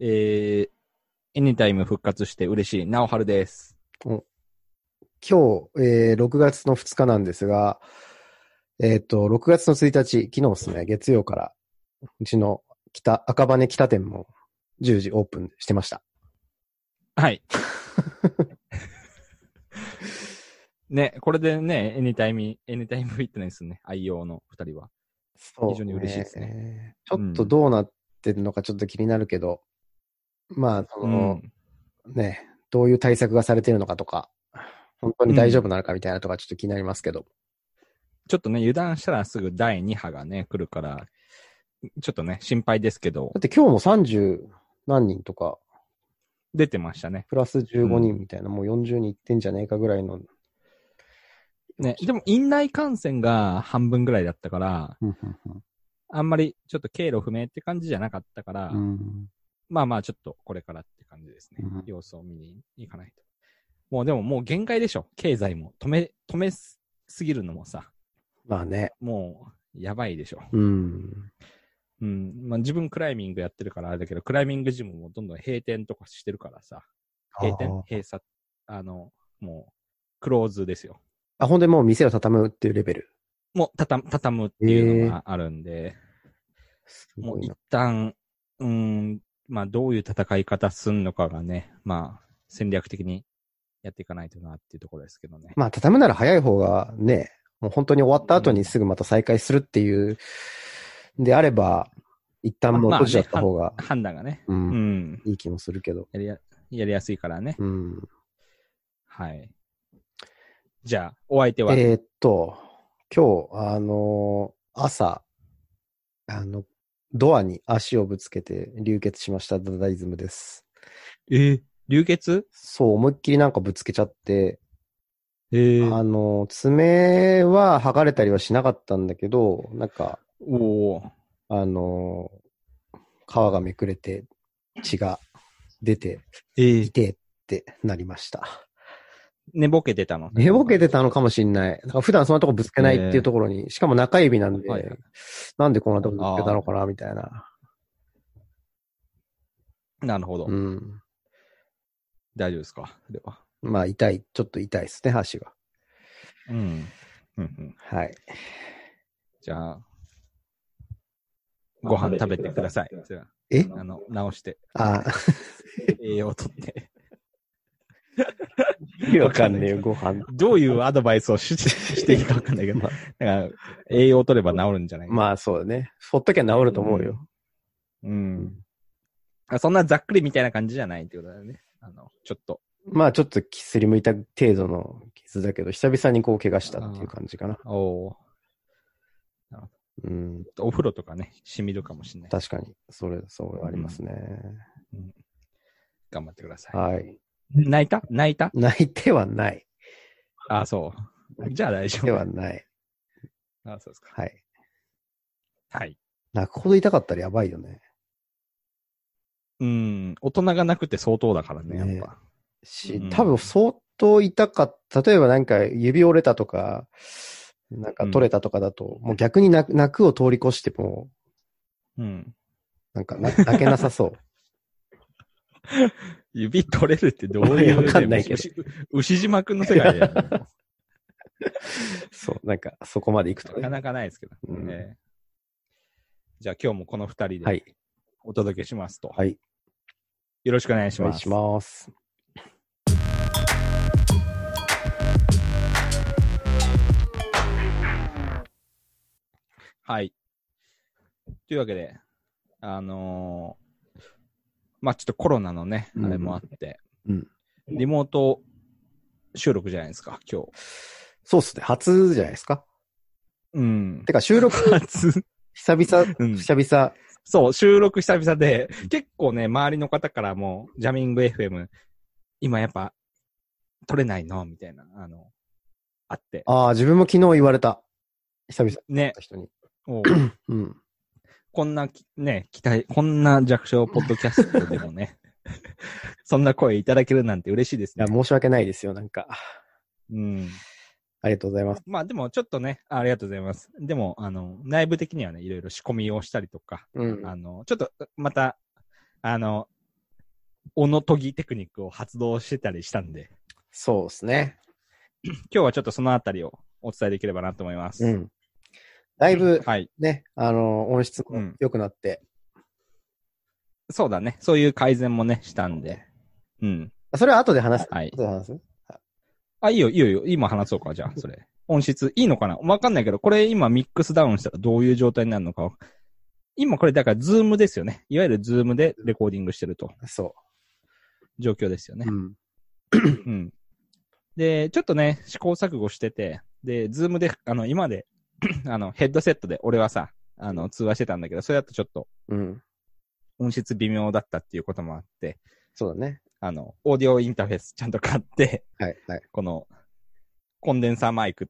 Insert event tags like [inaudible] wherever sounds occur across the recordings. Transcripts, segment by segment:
えー、エニタイム復活して嬉しい、なおはるです。今日、えー6月の2日なんですが、えっ、と、6月の1日、昨日ですね、月曜から、うちの北、赤羽北店も10時オープンしてました。はい。[laughs] ね、これでね、エニタイム、エニタイムフィットネスね、愛用の二人は。そう非常に嬉しいですね。ちょっとどうなってるのかちょっと気になるけど、まあ、その、ね、どういう対策がされてるのかとか、本当に大丈夫なのかみたいなとかちょっと気になりますけど。ちょっとね、油断したらすぐ第2波がね、来るから、ちょっとね、心配ですけどだ、って今日も30何人とか、出てましたね。プラス15人みたいな、もう40人いってんじゃねえかぐらいの。ね、でも、院内感染が半分ぐらいだったから、うんうんあんまりちょっと経路不明って感じじゃなかったから、うんうんまあまあちょっとこれからって感じですね。うん様子を見に行かないと。もうでももう限界でしょ。経済も止め、止めすぎるのもさ、まあね。もうやばいでしょ。うん。うん。まあ自分クライミングやってるからあれだけど、クライミングジムもどんどん閉店とかしてるからさ。閉店？閉鎖？あの、もう、クローズですよ。あ、ほんでもう店を畳むっていうレベル？もう、たた、畳むっていうのがあるんで、すもう一。旦、うん、まあどういう戦い方すんのかがね、まあ戦略的にやっていかないとなっていうところですけどね。まあ、畳むなら早い方がね、もう本当に終わった後にすぐまた再開するっていう、であれば、一旦もうまあ閉じちゃった方が、判断がね、う、うんん、いい気もするけど。やりや、やりやすいからね。うん。はい。じゃあ、お相手は、えーっと、今日、あのー朝、あの、ドアに足をぶつけて流血しましたダダイズムです。えー流血？そう、思いっきりなんかぶつけちゃって、えー、あの、爪は剥がれたりはしなかったんだけど、なんか、おー。あの、皮がめくれて血が出て、えー、痛えってなりました。寝ぼけてたの寝ぼけてたのかもしんない。普段そんなとこぶつけないっていうところに、しかも中指なんで、はいはいなんでこんなとこぶつけたのかな、みたいな。なるほど。うん。大丈夫ですか？では。まあ痛い、ちょっと痛いですね、足が。うん。うんうん。はい。じゃあ、ご飯食べてください。えあ、あの、直して、あ、栄養をとって。[laughs] わかんねえよ、ご飯。どういうアドバイスをししていいかわかんないけど、[laughs] まだから、栄養を取れば治るんじゃない？まあそうだね。ほっときゃ治ると思うよ。うん。あそんなざっくりみたいな感じじゃないってことだよね。あの、ちょっと。まあちょっとすりむいた程度の傷だけど、久々にこう怪我したっていう感じかな。おーうん。お風呂とかね、染みるかもしれない。確かに。それ、そうありますね。頑張ってください。はい。泣いた？泣いた？泣いてはない。あ、そう。じゃあ大丈で夫。はない。あ、そうですか。はい。はい。泣くほど痛かったらやばいよね。うん。大人が泣くって相当だからね、ねやっぱ。しうん、多分相当痛かった。例えばなんか指折れたとか、なんか取れたとかだと、もう逆に泣く泣くを通り越しても、うん。なんかな泣けなさそう。[laughs] 指取れるってどういう、[laughs] わかんないけど牛牛島くんの世界で、な [laughs] そう、なんかそこまで行くとね。かなかないですけど。うんええじゃあ今日もこの二人ではい。お届けしますと。はい。よろしくお願いします。お願いします。はい。というわけで、あのーまあちょっとコロナのね、うんあれもあって、うんリモート収録じゃないですか、今日。そうっすね。初じゃないですか？うん。てか収録、初。久々、うん久々、そう、収録久々で、結構ね、周りの方からも、ジャミング FM、今やっぱ、撮れないの？みたいな、あの、あって。ああ、自分も昨日言われた。久々にね、人に。おううん。こんなき、ね、期待、こんな弱小ポッドキャストでもね、[laughs] そんな声いただけるなんて嬉しいですいや、ね。申し訳ないですよ、なんか。うん。ありがとうございます。まあでもちょっとね、ありがとうございます。でも、あの、内部的にはね、いろいろ仕込みをしたりとか、うん。あの、ちょっと、また、あの、斧研ぎテクニックを発動してたりしたんで、そうですね。今日はちょっとそのあたりをお伝えできればなと思います。うん。だいぶはい。ね、あの、音質も良くなって、そうだね。そういう改善もね、したんで。うん。それは後で話す。はい後で話す？あ、いいよ、いいよ、いいよ。今話そうか、じゃあ、それ。音質、いいのかな？わかんないけど、これ今ミックスダウンしたらどういう状態になるのか。今これだから Zoom ですよね。いわゆる Zoom でレコーディングしてると。そ状況ですよねう。。うん。うん。で、ちょっとね、試行錯誤してて、で、 Zoom で、あの、今まで、[clears throat] あの、ヘッドセットで俺はさ、あの、通話してたんだけど、それだとちょっとうん。音質微妙だったっていうこともあって、そうだね。あの、オーディオインターフェースちゃんと買って、はい、はい。この、コンデンサーマイクっ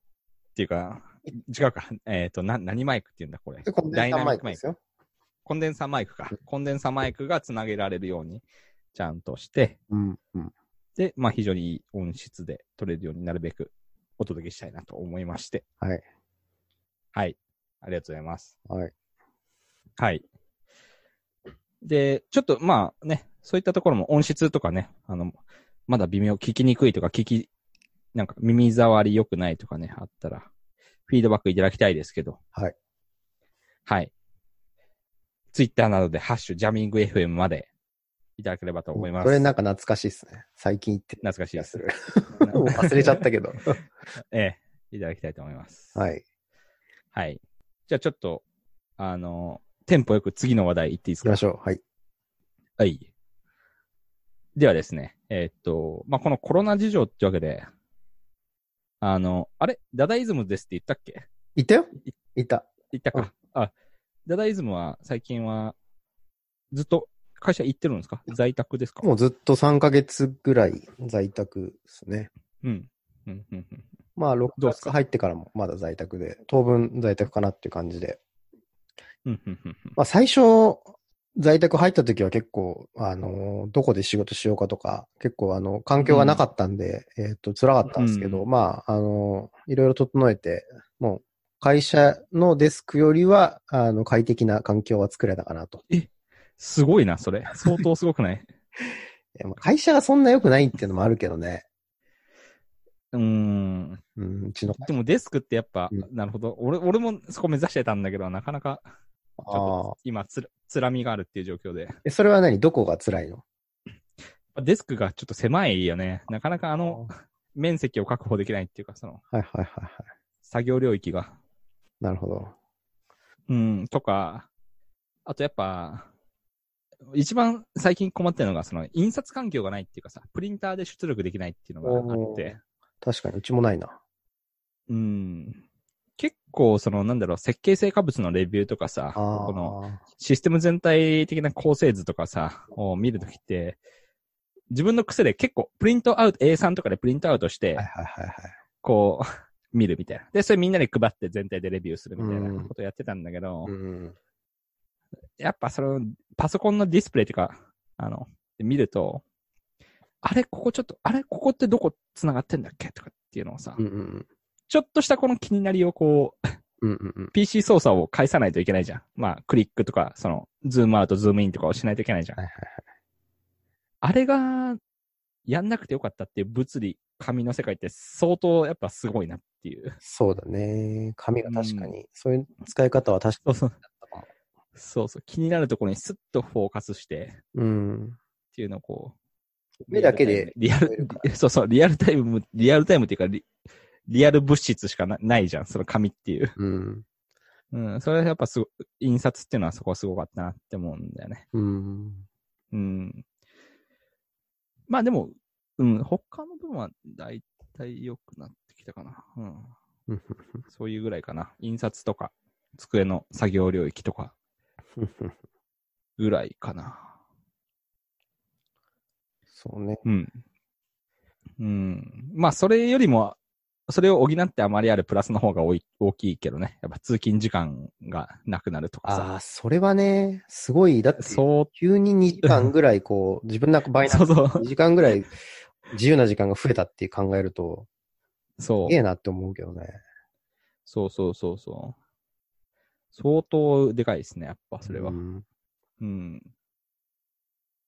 ていうか、違うか、えっ、と、な、何マイクっていうんだ、これ。で、コンデンサーマイクですよ。コンデンサーマイクか。コンデンサーマイクがつなげられるように、ちゃんとして、うん、うん。で、まあ非常にいい音質で取れるようになるべくお届けしたいなと思いまして。はい。はい。ありがとうございます。はい。はい。で、ちょっとまあね、そういったところも音質とかね、あの、まだ微妙、聞きにくいとか、聞き、なんか耳障り良くないとかね、あったら、フィードバックいただきたいですけど。はい。はい。ツイッターなどでハッシュジャミング FM までいただければと思います。それなんか懐かしいっすね。最近言ってる懐かしいです。[laughs] 忘れちゃったけど。[laughs] ええ、いただきたいと思います。はい。はい。じゃあちょっと、あの、テンポよく次の話題行っていいですか？行きましょう。はい。はい。ではですね、えーっと、まあ、このコロナ事情ってわけで、あの、あれ？ダダイズムですって言ったっけ？いたよいた。言ったか。あ、ダダイズムは最近は、ずっと会社行ってるんですか？在宅ですか？もうずっと3ヶ月ぐらい在宅ですね。うん。まあ、6どうっすか？月入ってからもまだ在宅で、当分在宅かなっていう感じで。うん、うん、うん。まあ、最初、在宅入った時は結構、あの、どこで仕事しようかとか、結構あの、環境がなかったんで、えっ、と、辛かったんですけど、うまあ、あの、いろいろ整えて、もう、会社のデスクよりは、あの、快適な環境は作れたかなと。すごいな、それ。相当すごくない？[laughs] 会社がそんな良くないっていうのもあるけどね。うーん。うん、うちの会でもデスクってやっぱ、うんなるほど。俺、俺もそこ目指してたんだけど、なかなか、ちょっあと今つら、つらみがあるっていう状況で。えそれは何？どこが辛いの？デスクがちょっと狭いよね。なかなかあの、面積を確保できないっていうか、その、はいはいはいはい。作業領域が。なるほど。うん、とか、あとやっぱ、一番最近困ってるのが、その、印刷環境がないっていうかさ、プリンターで出力できないっていうのがあって、確かに、うちもないな。うん、結構、その、なんだろう、設計成果物のレビューとかさ、あこの、あ。システム全体的な構成図とかさ、を見るときって、自分の癖で結構プリントアウト、A3 とかでプリントアウトして、はいはいはいはい。こう、見るみたいな。で、それみんなで配って全体でレビューするみたいうんなことやってたんだけど、うん。やっぱその、パソコンのディスプレイとか、あの、見ると、あれ、ここちょっと、あれ、ここってどこ繋がってんだっけとかっていうのをさ、うんうんちょっとしたこの気になりをこう、うんうんうん。PC 操作を返さないといけないじゃん。まあ、クリックとか、その、ズームアウト、ズームインとかをしないといけないじゃん。はいはいはい。あれが、やんなくてよかったっていう物理、紙の世界って相当やっぱすごいなっていう。そうだね。紙が確かに、そういう使い方は確かそうそう。そうそう。気になるところにスッとフォーカスしてに。うん。っていうのをこう。目だけでリアル [laughs] そうそう、リアルタイム、リアルタイムっていうかリ、リアル物質しかなないじゃん、その紙っていう。うん。うん、それはやっぱすご、印刷っていうのはそこはすごかったなって思うんだよね。うん。うん。まあでも、うん、他の部分は大体良くなってきたかな。うん。うんそういうぐらいかな。印刷とか、机の作業領域とか [laughs] ぐらいかな。そうね。うん。うん。まあ、それよりも、それを補ってあまりあるプラスの方が多い大きいけどね。やっぱ通勤時間がなくなるとかさ。ああ、それはね、すごい、だって、そう、急に2時間ぐらいこう、[laughs] 自分の倍なそうそう2時間ぐらい自由な時間が増えたって考えると、そうすげ。えなって思うけどね。そうそうそうそう。相当でかいですね、やっぱそれは。うんうん。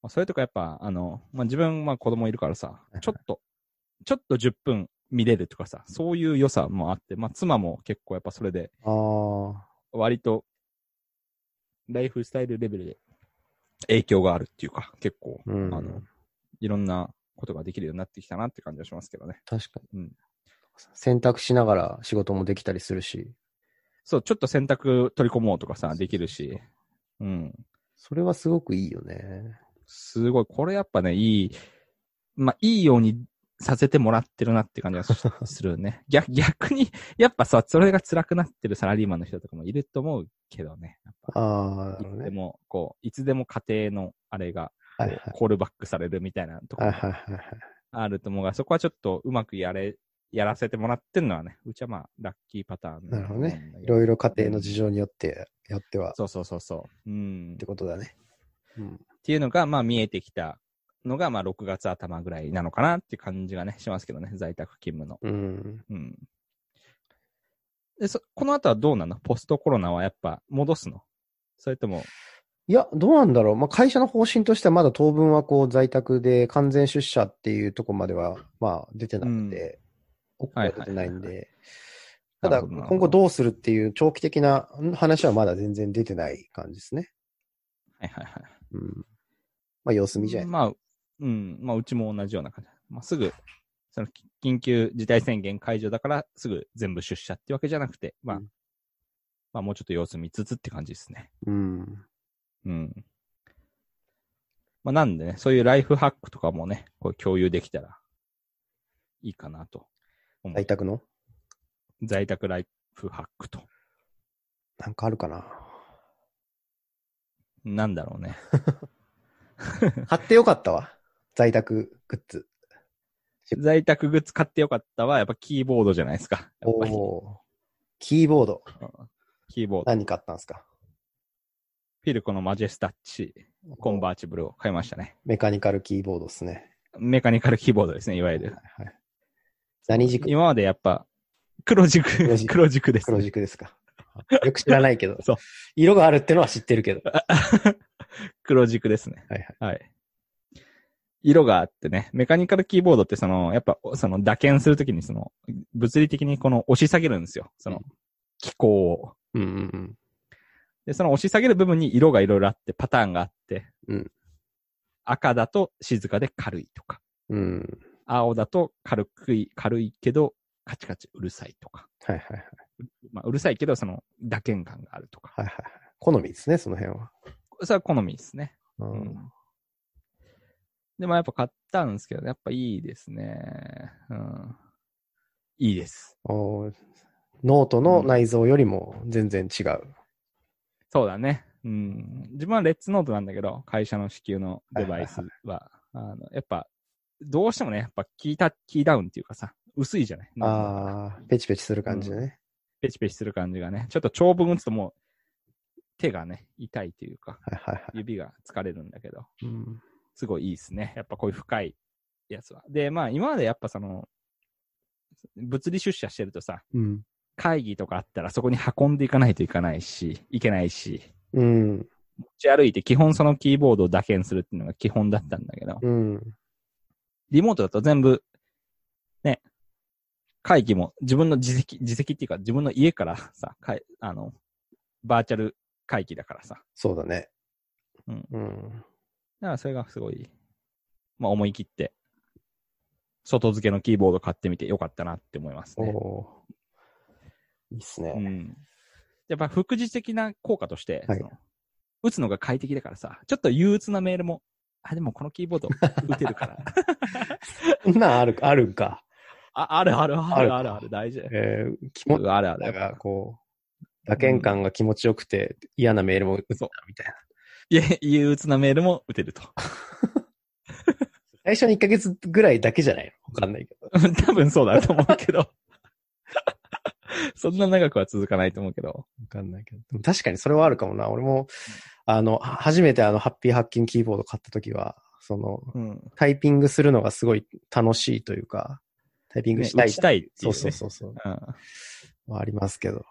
まあそれとかやっぱ、あの、まあ、自分、まあ子供いるからさちょっと、ちょっと10分見れるとかさ、そういう良さもあって、まあ妻も結構やっぱそれで、ああ。割と、ライフスタイルレベルで影響があるっていうか、結構、うん。あの、いろんなことができるようになってきたなって感じはしますけどね。確かに。うん。選択しながら仕事もできたりするし、そう、ちょっと選択取り込もうとかさ、できるし、うん。それはすごくいいよね。すごい、これやっぱね、いい、まあ、いいようにさせてもらってるなって感じがす [laughs] するね。逆、逆に、やっぱさ、それが辛くなってるサラリーマンの人とかもいると思うけどね。ああ、なるほどね。でも、こう、いつでも家庭のあれが、こうはいはい。コールバックされるみたいなとこはいろ。あると思うが、そこはちょっとうまくやれ、やらせてもらってるのはね、うちはまあ、ラッキーパターンなるほどねいろいろ家庭の事情によって、よっては、っそうそうそうそう。うん。てことだね。うん。っていうのが、まあ見えてきたのが、まあ6月頭ぐらいなのかなっていう感じがね、しますけどね、在宅勤務の。うん。うん。で、そ、この後はどうなの？ポストコロナはやっぱ戻すの？それとも、いや、どうなんだろう。まあ、会社の方針としてはまだ当分はこう在宅で完全出社っていうところまでは、まあ出てなくて、奥は出てないんはいはいで、ただ今後どうするっていう長期的な話はまだ全然出てない感じですね。はいはいはい。うん。まあ様子見じゃない。まあ、うん、まあうちも同じような感じ。まあすぐ、その緊急事態宣言解除だからすぐ全部出社ってわけじゃなくて、まあ、うんまあもうちょっと様子見つつって感じですね。うん。うん。まあなんでね、そういうライフハックとかもね、こう共有できたらいいかなと。在宅の？在宅ライフハックと。なんかあるかな。なんだろうね。買ってよかったわ。在宅グッズ。[laughs] 在宅グッズ買ってよかったは、やっぱキーボードじゃないですか。おーキーボード。キーボード。何買ったんですか？フィルコのマジェスタッチ、コンバーチブルを買いましたね。メカニカルキーボードですね。メカニカルキーボードですね、いわゆる。はいはい。何軸？今までやっぱ、黒軸黒、軸黒軸です、黒軸ですか。[laughs] よく知らないけど。そう色があるってのは知ってるけど。[laughs] 黒軸ですね。はいはい。はい。色があってね、メカニカルキーボードってその、やっぱ、その、打鍵するときにその、物理的にこの押し下げるんですよ。その、機構を。うんうんうん。で、その押し下げる部分に色がいろいろあって、パターンがあって、うん赤だと静かで軽いとか、うん。青だと軽くい、軽いけど、カチカチうるさいとか、はいはいはい。まあ、うるさいけど、その、打鍵感があるとか。はいはいはい。好みですね、その辺は。それは好みですね。ううんん。でもやっぱ買ったんですけど、やっぱいいですね。うん。いいです。おーノートの内蔵よりも全然違う。そうだね。うん。自分はレッツノートなんだけど、会社の支給のデバイスは、あの、やっぱ、どうしてもね、やっぱキータ、キーダウンっていうかさ、薄いじゃない？ああ、ペチペチする感じでね。ペチペチする感じがね。ちょっと長文打つともう、手がね、痛いというか、はいはいはい。指が疲れるんだけど、うん。すごいいいですね。やっぱこういう深いやつは。で、まあ今までやっぱその、物理出社してるとさ、うん。会議とかあったらそこに運んでいかないといかないし、いけないし、うん。持ち歩いて基本そのキーボードを打鍵するっていうのが基本だったんだけど、うん。リモートだと全部、ね、会議も自分の自責、自責っていうか自分の家からさ、かいあの、バーチャル会議だからさ。そうだね。うん。うん。だからそれがすごい、まあ思い切って、外付けのキーボード買ってみてよかったなって思いますね。おーいいっすね。うん。やっぱ副次的な効果として、はい打つのが快適だからさ、ちょっと憂鬱なメールも、あ、でもこのキーボード打てるから。[laughs] そんなんある、あるんか。あ、あるあるああるるあるある、大丈夫。えー、気持ちあるある。だが、こう、打鍵感が気持ちよくて嫌なメールも打ったみたいな。いや、憂鬱なメールも打てると。最初に1ヶ月ぐらいだけじゃないの？わかんないけど。多分そうだと思うけど。そんな長くは続かないと思うけど。わかんないけど。確かにそれはあるかもな。俺も、あの、は初めてあの、ハッピーハッキンキーボード買った時は、その、うん。タイピングするのがすごい楽しいというか、タイピングねしたい。打ちたいっていう、ね。そうそうそうそう。うんまあありますけど。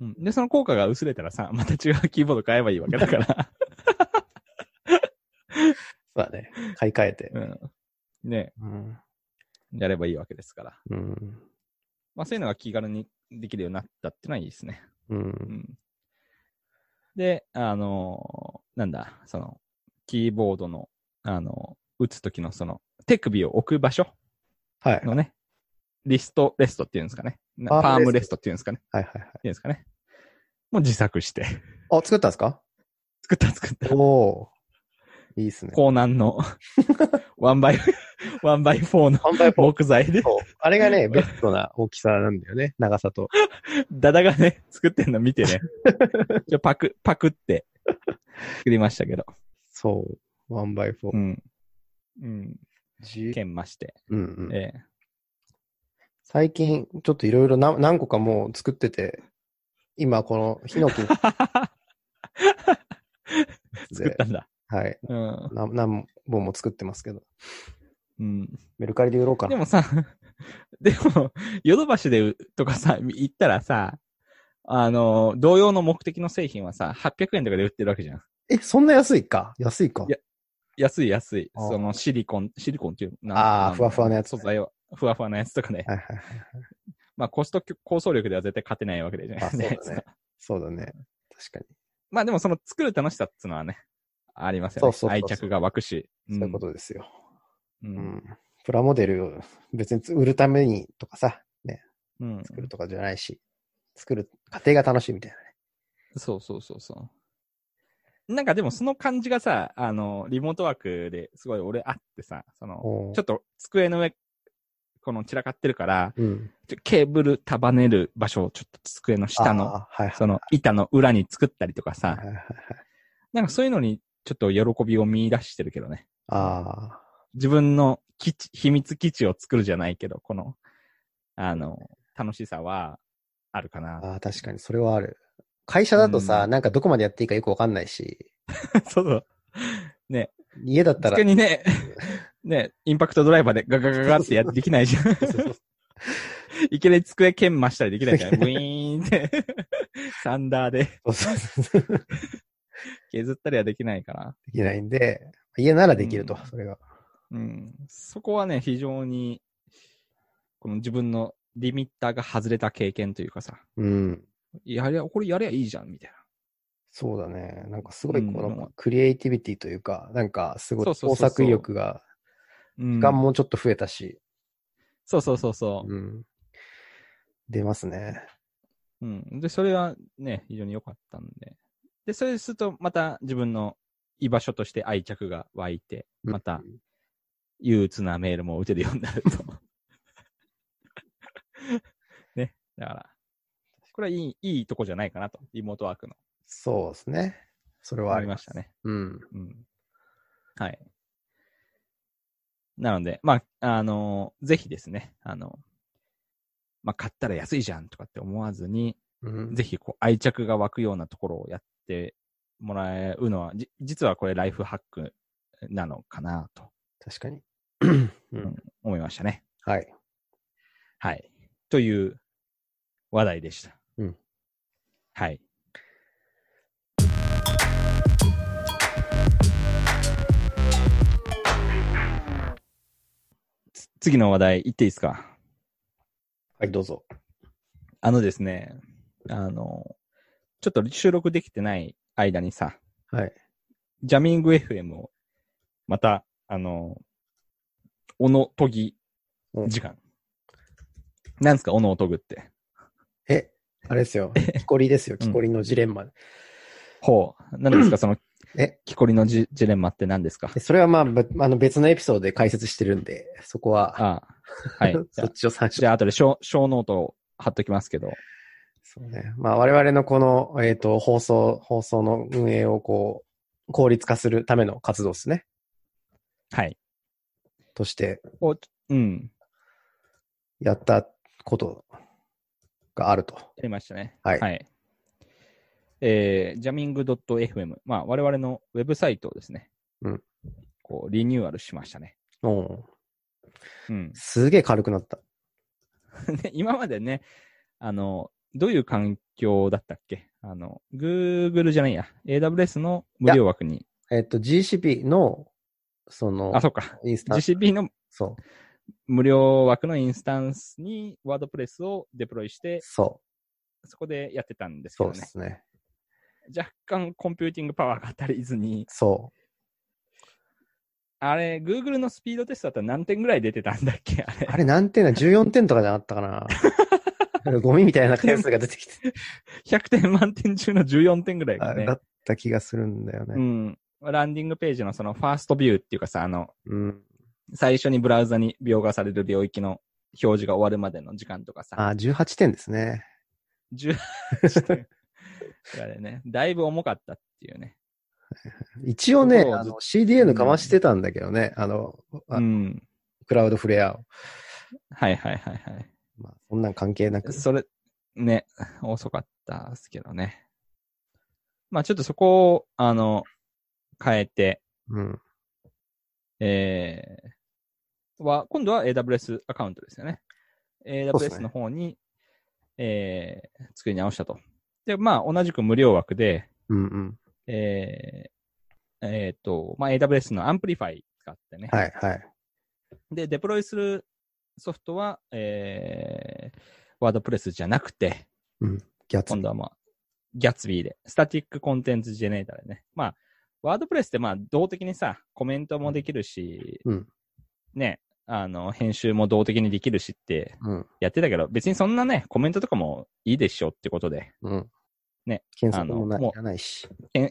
うん。で、その効果が薄れたらさ、[laughs] また違うキーボード買えばいいわけだから。[laughs] そうだね。買い替えて。うん。ね、うん。やればいいわけですから。うん。まあそういうのが気軽にできるようになったってのはいいですね。う。うんん。で、あのーなんだ、その、キーボードの、あの打つときのその、手首を置く場所はい。のね、リストレストっていうんですかね。なパームレストっていうんですかね。はいはいはい。いうんですかね。もう自作して。あ、作ったんですか？作った作った。おー。いいっすね。コーナンの、[laughs] ワンバイ、ワンバイフォーの木材で、あれがね、ベストな大きさなんだよね。長さと。[laughs] ダダがね、作ってんの見てね。[laughs] ちょパク、パクって、作りましたけど。そう。ワンバイフォー。うん。うん。じ？研磨して。うんうん。ええ。最近、ちょっといろいろな何個かもう作ってて、今このヒノキの [laughs] 作ったんだ。はい。うん。な何本も作ってますけど。うん。メルカリで売ろうかな。でもさ、[laughs] でも、ヨドバシでうとかさ、行ったらさ、あの、同様の目的の製品はさ、800円とかで売ってるわけじゃん。え、そんな安いか？安いかいや安い安い。そのシリコン、シリコンっていうあーのふわふわのやつ素材は、ふわふわのやつとかね。はいはいはい。まあコスト、構想力では絶対勝てないわけでじゃないあそうだねそうだね。確かに。まあでもその作る楽しさっていうのはね、ありますよね。そうそう愛着が湧くし。そういうことですよ。う。うんん。プラモデルを別に売るためにとかさ、ね、うん。作るとかじゃないし、作る過程が楽しいみたいなね。そうそうそうそう。なんかでもその感じがさ、あの、リモートワークですごい俺あってさ、その、ちょっと机の上、この散らかってるから、うん。ケーブル束ねる場所をちょっと机の下の、はいはい。その板の裏に作ったりとかさはい、はいはいはい。なんかそういうのにちょっと喜びを見出してるけどね。あ自分の基地、秘密基地を作るじゃないけど、この、あの、楽しさはあるかーな。あー、確かにそれはある。会社だとさ、うんなんかどこまでやっていいかよくわかんないし、[laughs] そうそう。ね、家だったら机、にね、[laughs] ね、インパクトドライバーでガガガガってやできないじゃん。そうそうそういきなり机剣増したりできないじゃん。[laughs] ウィーンって、サンダーでそうそうそう削ったりはできないから。できないんで、家ならできるとうん、それが。うん。そこはね、非常に、この自分のリミッターが外れた経験というかさ、うん。やりゃ、これやりゃいいじゃん、みたいな。そうだね。なんかすごいこうんのクリエイティビティというか、なんかすごい創作意欲が、うん時間もちょっと増えたし、そうそうそうそう。うん。出ますね。うん。で、それはね、非常に良かったんで。で、それすると、また自分の居場所として愛着が湧いて、またうん憂鬱なメールも打てるようになると。[laughs] ね。だから、これはいい、いいとこじゃないかなと。リモートワークの。そうですね。それはあありましたね。うん。うん。はい。なので、まあ、あのぜひですね、あの、まあ、買ったら安いじゃんとかって思わずに、うん、ぜひこう愛着が湧くようなところをやってもらえるのは、じ実はこれライフハックなのかなと確かに。う [clears throat] うんん思いましたね。はい。はい。という話題でした。うんはい。つ次の話題言っていいですか？はい、どうぞ。あのですね、あの、ちょっと収録できてない間にさ、はい。ジャミング FM を、また、あの、おのとぎ時間。なんですか、おのとぐって。え、あれですよ。木こりですよ。木こりのジレンマ。ほう。何ですか、[clears throat] その、え、木こりのジジレンマって何ですか？でそれはまあ、べあの別のエピソードで解説してるんで、そこは、ああ。はい。[laughs] じそゃっちを参照あ、じゃあ後でショー、ショーノートを貼っときますけど。そうね。まあ我々のこの、えっ、と、放送、放送の運営をこう、効率化するための活動ですね。はい。として、おうん。やったことがあると。やりましたね。はいはい。えー、ジャミング .fm。まあ、我々のウェブサイトをですね。うん。こう、リニューアルしましたね。うん。うん。すげえ軽くなった。で [laughs] 今までね、あの、どういう環境だったっけ？あの、Google じゃないや、AWS の無料枠に。えっ、と、GCP のそのあ、、そっか。インスタ。GCP のそう。無料枠のインスタンスにワードプレスをデプロイして、そう。そこでやってたんですけそうどね。ですね。若干コンピューティングパワーが足りずに、そあれ、Google のスピードテストだったら何点ぐらい出てたんだっけ？あれう。。あれ何点だ ?14 点とかじゃなかったかな？[laughs] ゴミみたいな点数が出てきて、100点満点中の14点ぐらいがねあだ。った気がするんだようね。ん。ランディングページのそのファーストビューっていうかさ、あの、うん。最初にブラウザに描画される領域の表示が終わるまでの時間とかさ、あ、18点ですね。18点。あれね、だいぶ重かったっていうね。[laughs] 一応ね、CDN かましてたんだけどね、あの、あうん。クラウドフレアを。はいはいはいはい。まあ、そんなん関係なく。それ、ね、遅かったですけどね。まあちょっとそこを、あの、変えて、うん。えー、は、今度は AWS アカウントですよね。AWS ねの方に、えー、作り直したと。で、まあ同じく無料枠で、うんうん。えー、えーと、まあ AWS の Amplify 使ってね。はいはい。で、デプロイするソフトは、えー、ワードプレスじゃなくて、ギャッツ今。度はまあ、ギャッツビーで、スタティックコンテンツジェネーターでね。まあ、ワードプレスってまあ、動的にさ、コメントもできるし、うんね、あの、編集も動的にできるしってうん。やってたけど、別にそんなね、コメントとかもいいでしょってことで、うん。ね。検索もないらないし。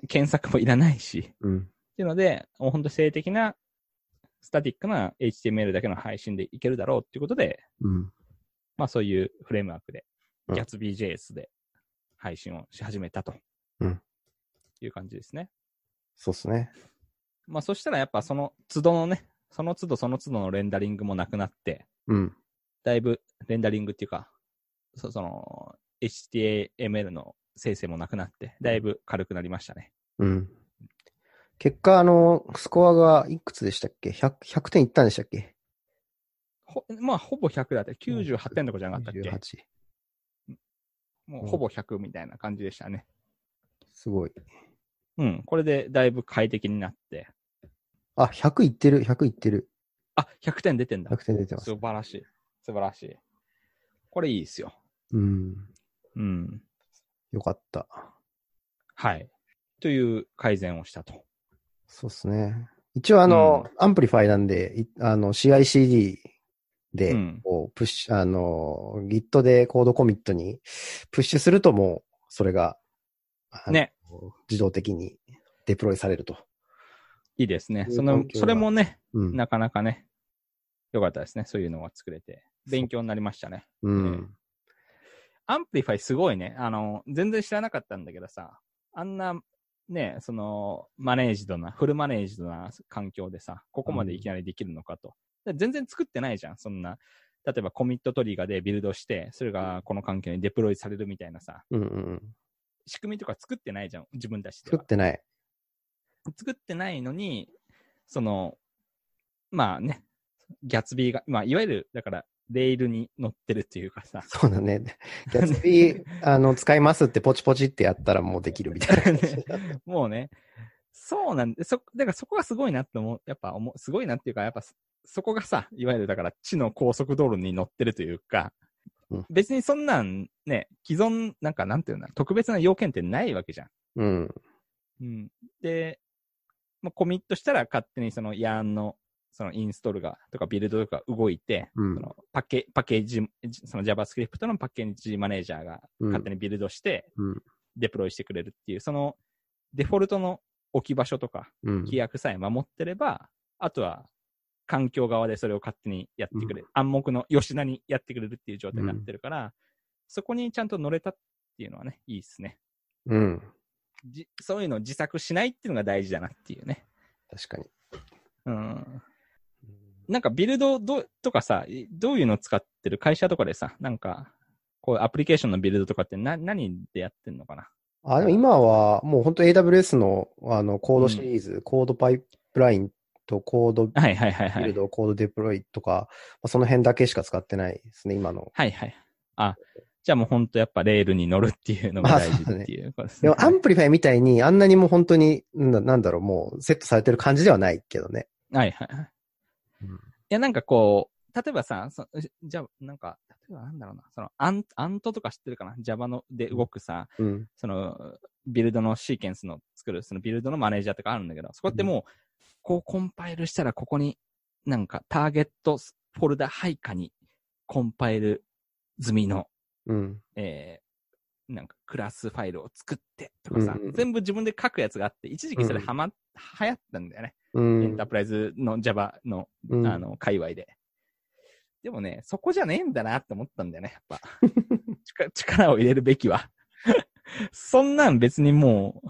検索もいらないし、っうん。ていうので、もう本当静的な、スタティックな HTML だけの配信でいけるだろうっていうことで、うん。まあそういうフレームワークで、うん GatsbyJS で配信をし始めたと。うんいう感じですね。そうっすね。まあそしたらやっぱその都度のね、その都度その都度のレンダリングもなくなって、うん。だいぶレンダリングっていうか、そその HTML の生成もなくなって、だいぶ軽くなりましたね。うん。結果、あの、スコアがいくつでしたっけ ?100、100点いったんでしたっけ？ほまあほぼ100だって、98点とかじゃなかったっけ ?28。もうほぼ100みたいな感じでしたね。すごい。うん。これでだいぶ快適になって。あ、100いってる、100いってる。あ、100点出てんだ。100点出てます素。晴らしい。素晴らしい。これいいですよ。うん。うん。よかった。はい。という改善をしたと。そうっすね。一応あの、 Amplify なんで、いあの、CICD でうん、こう、プッシュ、あの、Git でコードコミットにプッシュするともう、それが、ね。自動的にデプロイされると。いいですね。そのそれもね、うん。なかなかね、よかったですね。そういうのが作れて。勉強になりましたね。うん。 Amplify すごいね。あの、全然知らなかったんだけどさ、あんな、ね、その、マネージドな、フルマネージドな環境でさ、ここまでいきなりできるのかと。で全然作ってないじゃん、そんな。例えばコミットトリガーでビルドして、それがこの環境にデプロイされるみたいなさ、うんうん。仕組みとか作ってないじゃん、自分たちでは。作ってない。作ってないのに、その、まあね、ギャツビーが、まあ、いわゆる、だから、レールに乗ってるっていうかさ、そうだね。[laughs] ギャツビー、あの、使いますってポチポチってやったらもうできるみたいな。[laughs] もうね、そうなんで、そ、だからそこがすごいなって思う、やっぱ思う、すごいなっていうか、やっぱそそこがさ、いわゆるだから地の高速道路に乗ってるというか、うん別にそんなんね、既存、なんかなんていうんだ、特別な要件ってないわけじゃん。うん。うん。で、まあ、コミットしたら勝手にその YARN のそのインストールが、とかビルドとか動いて、うんそのパッケパッケージ、その JavaScript のパッケージマネージャーがうん勝手にビルドして、うん。デプロイしてくれるっていう、そのデフォルトの置き場所とかうん。規約さえ守ってれば、あとは環境側でそれを勝手にやってくれる。暗黙の吉田にやってくれるっていう状態になってるから、そこにちゃんと乗れたっていうのはね、いいですね。うん。じそういうのを自作しないっていうのが大事だなっていうね。確かに。うん。なんかビルドどとかさ、いどういうの使ってる会社とかでさ、なんか、こういうアプリケーションのビルドとかってな、何でやってんのかな？あ、でも今はもう本当 AWS のあのコードシリーズ、 CodePipeline と CodeBuild、CodeDeploy とか、まあ、その辺だけしか使ってないですね、今の。はいはい。あ、じゃあもう本当やっぱレールに乗るっていうのが大事っていうことですね。でも Amplify みたいにあんなにもう本当に、なんだなんだろう、もうセットされてる感じではないけどね。はいはいはい。うんいや、なんかこう、例えばさ、そじゃあ、なんか、例えばなんだろうな、その、アン、アントとか知ってるかな ?Java ので動くさ、うん。その、ビルドのシーケンスの作る、そのビルドのマネージャーとかあるんだけど、そこってもう、こうコンパイルしたら、ここに、なんか、ターゲットフォルダ配下に、コンパイル済みの、うん。えー、なんか、クラスファイルを作って、とかさ、うんうん全部自分で書くやつがあって、一時期それはま、流行ったんだよね。うん。エンタープライズの Java の、うんあの、界隈で。でもね、そこじゃねえんだなって思ったんだよね、やっぱ。[laughs] 力力を入れるべきは。[laughs] そんなん別にもう、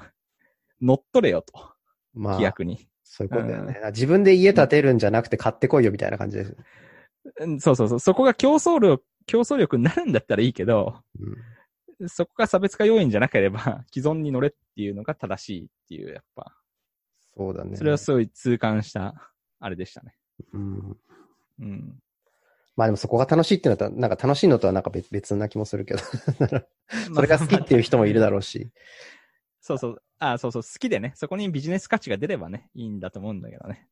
乗っ取れよと、まあ規、約に。そういうことだよね。自分で家建てるんじゃなくて買ってこいよみたいな感じです。うんそうそうそう。そこが競争力、競争力になるんだったらいいけど、うん。そこが差別化要因じゃなければ、[laughs] 既存に乗れっていうのが正しいっていう、やっぱ。そうだね。それはすごい痛感した、あれでしたね。うん。うん。まあでもそこが楽しいっていうのと、なんか楽しいのとはなんか別別な気もするけど。[laughs] それが好きっていう人もいるだろうし。そうそう。あそうそう。好きでね。そこにビジネス価値が出ればね、いいんだと思うんだけどね。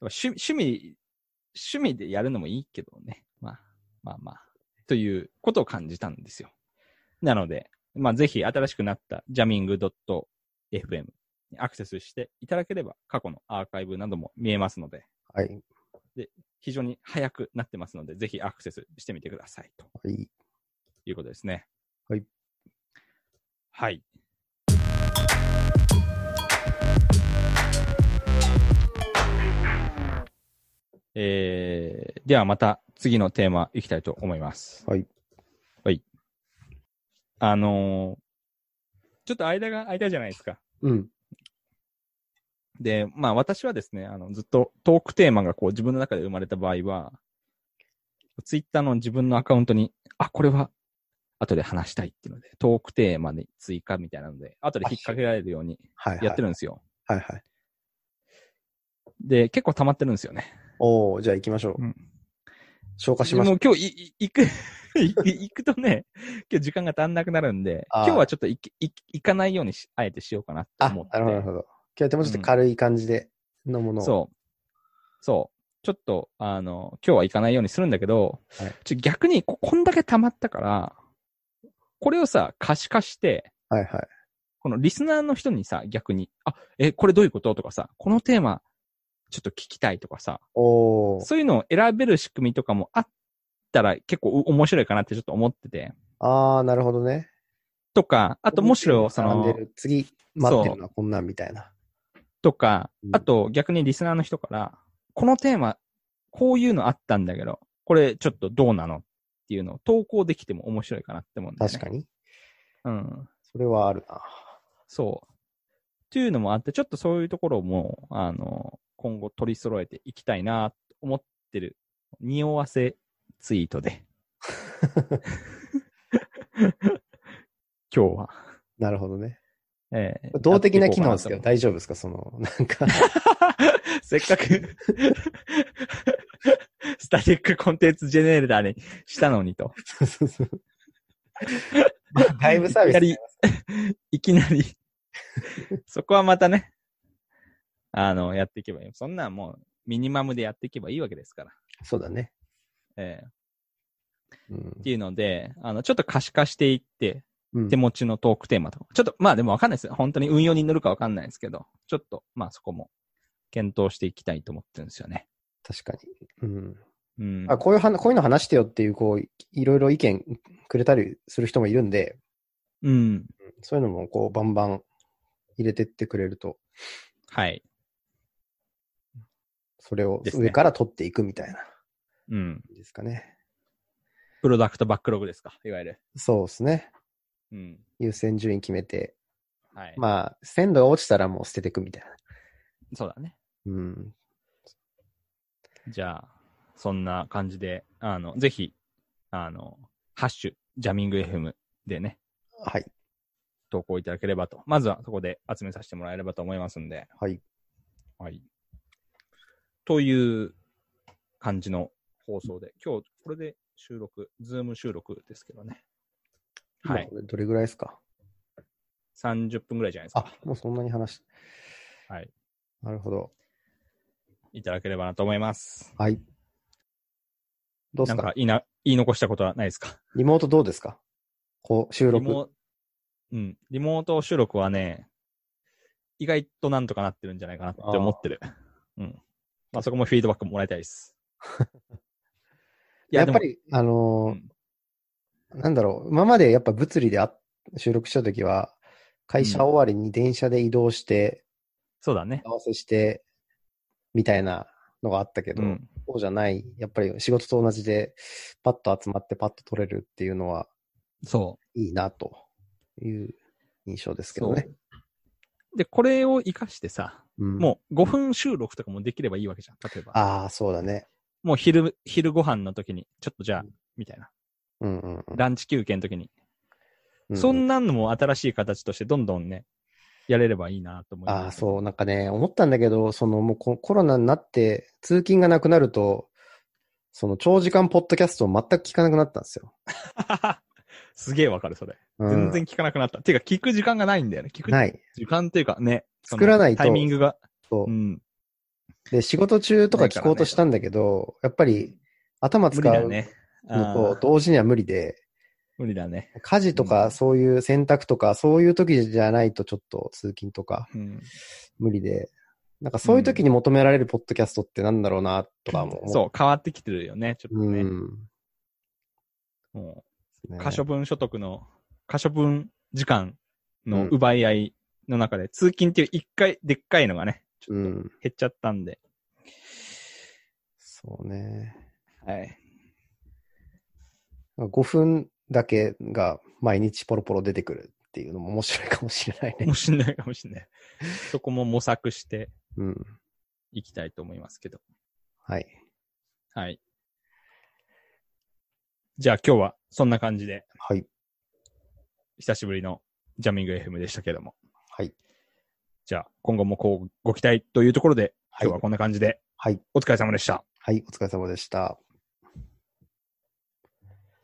趣趣味、趣味でやるのもいいけどね。まあ、まあまあ。ということを感じたんですよ。なので、まあぜひ新しくなった jamming.fm にアクセスしていただければ過去のアーカイブなども見えますので、はい。非常に早くなってますので、ぜひアクセスしてみてください。とはい。いうことですね。はい。はい。えー、ではまた次のテーマいきたいと思います。はい。はい。あのーちょっと間が空いたじゃないですか。うん。で、まあ私はですね、あの、ずっとトークテーマがこう自分の中で生まれた場合は、ツイッターの自分のアカウントに、あ、これは後で話したいっていうので、トークテーマで追加みたいなので、後で引っ掛けられるようにはい、はい。やってるんですよ。はいはい。で、結構溜まってるんですよね。おー、じゃあ行きましょう。うん消化しましょもう今日いい行く、[laughs] 行くとね、今日時間が足んなくなるんで、今日はちょっと行かないようにし、あえてしようかなってあ、思って。なるほど、なるほど。今日はでもちょっと軽い感じでのものを。そう。そう。ちょっと、あの、今日は行かないようにするんだけど、はいちょ逆にこ、こんだけ溜まったから、これをさ、可視化して、はいはい。このリスナーの人にさ、逆に、あ、え、これどういうこと？とかさ、このテーマ、ちょっと聞きたいとかさ。そういうのを選べる仕組みとかもあったら結構う面白いかなってちょっと思ってて、あー、なるほどね。とか、あとむしろ、その次、待ってるのはこんなんみたいな。とかう、んあと逆にリスナーの人から、このテーマ、こういうのあったんだけど、これちょっとどうなのっていうのを投稿できても面白いかなって思うんだよね。確かに。うん。それはあるな。そう。っていうのもあって、ちょっとそういうところも、あの、今後取り揃えていきたいなと思ってる、匂わせツイートで。[laughs] 今日は。なるほどね。えー動的な機能ですけど大丈夫ですか？その、なんか、[laughs] せっかく、スタティックコンテンツジェネレーターにしたのにと。そうそうそうまあ外部サービスいきなり、いきなり、そこはまたね、あの、やっていけばいい。そんなんもう、ミニマムでやっていけばいいわけですから。そうだね。えーうんっていうので、あの、ちょっと可視化していって、うん手持ちのトークテーマとか。ちょっと、まあでもわかんないですよ。本当に運用に乗るかわかんないですけど、ちょっと、まあそこも検討していきたいと思ってるんですよね。確かに。うん。うん。あこういう話、こういうの話してよっていう、こう、いいろいろ意見くれたりする人もいるんで、うん。そういうのも、こう、バンバン入れてってくれると、はい。それを上から取っていくみたいな、うん。ですかね。プロダクトバックログですか、いわゆる。そうですね。うん。優先順位決めて、はい。まあ、鮮度が落ちたらもう捨てていくみたいな。そうだね。うん。じゃあ、そんな感じで、あの、ぜひ、あの、ハッシュ、ジャミング FM でね、はい。投稿いただければと。まずはそこで集めさせてもらえればと思いますんで。はい。はい。という感じの放送で、今日これで収録、ズーム収録ですけどね。はい。今どれぐらいですか？30分ぐらいじゃないですか。あ、もうそんなに話しはい。なるほど。いただければなと思います。はい。どうですか？なんか言いな、言い残したことはないですか？リモートどうですか？こう、収録。リモうん。リモート収録はね、意外となんとかなってるんじゃないかなって思ってる。うん。まあそこもフィードバックもらいたいです。いでもやっぱり、あのーなんだろう、今までやっぱ物理であ収録したときは、会社終わりに電車で移動して、そうだね。合わせして、みたいなのがあったけど、うん。そうじゃない、やっぱり仕事と同じで、パッと集まってパッと取れるっていうのはそいいなという印象ですう。けどね。う。で、これを活かしてさ、うん、もう5分収録とかもできればいいわけじゃん。例えば。ああ、そうだね。もう昼、昼ご飯の時に、ちょっとじゃあ、みたいな。うんうんうんランチ休憩の時に。うん。そんなのも新しい形としてどんどんね、やれればいいなと思います。ああ、そう、なんかね、思ったんだけど、そのもうココロナになって、通勤がなくなると、その長時間ポッドキャストを全く聞かなくなったんですよ。[laughs] すげえわかる、それ。うん全然聞かなくなった。ていうか、聞く時間がないんだよね。聞くない。時間っていうかね。作らないとタイミングが。そうう。ん。で、仕事中とか聞こうとしたんだけど、やっぱり頭使うのとー同時には無理で、無理だね。家事とうんかそういう選択とか、そういう時じゃないとちょっと通勤とかうん。無理で、なんかそういう時に求められるポッドキャストってなんだろうな、とかも思そう、変わってきてるよね。ちょっとね。うん。もねう、可処分所得の、可処分時間のうん奪い合いの中で、通勤っていう一回、でっかいのがね、ちょっとうん。減っちゃったんで。そうね。はい。5分だけが毎日ポロポロ出てくるっていうのも面白いかもしれないねも。しんないかもしんない。[laughs] そこも模索してうん。いきたいと思いますけど。はい。はい。じゃあ今日はそんな感じで、はい。久しぶりのジャミング FM でしたけども。はい。じゃあ今後もこうご期待というところで、はい今日はこんな感じではい。お疲れ様でした。はい。お疲れ様でした。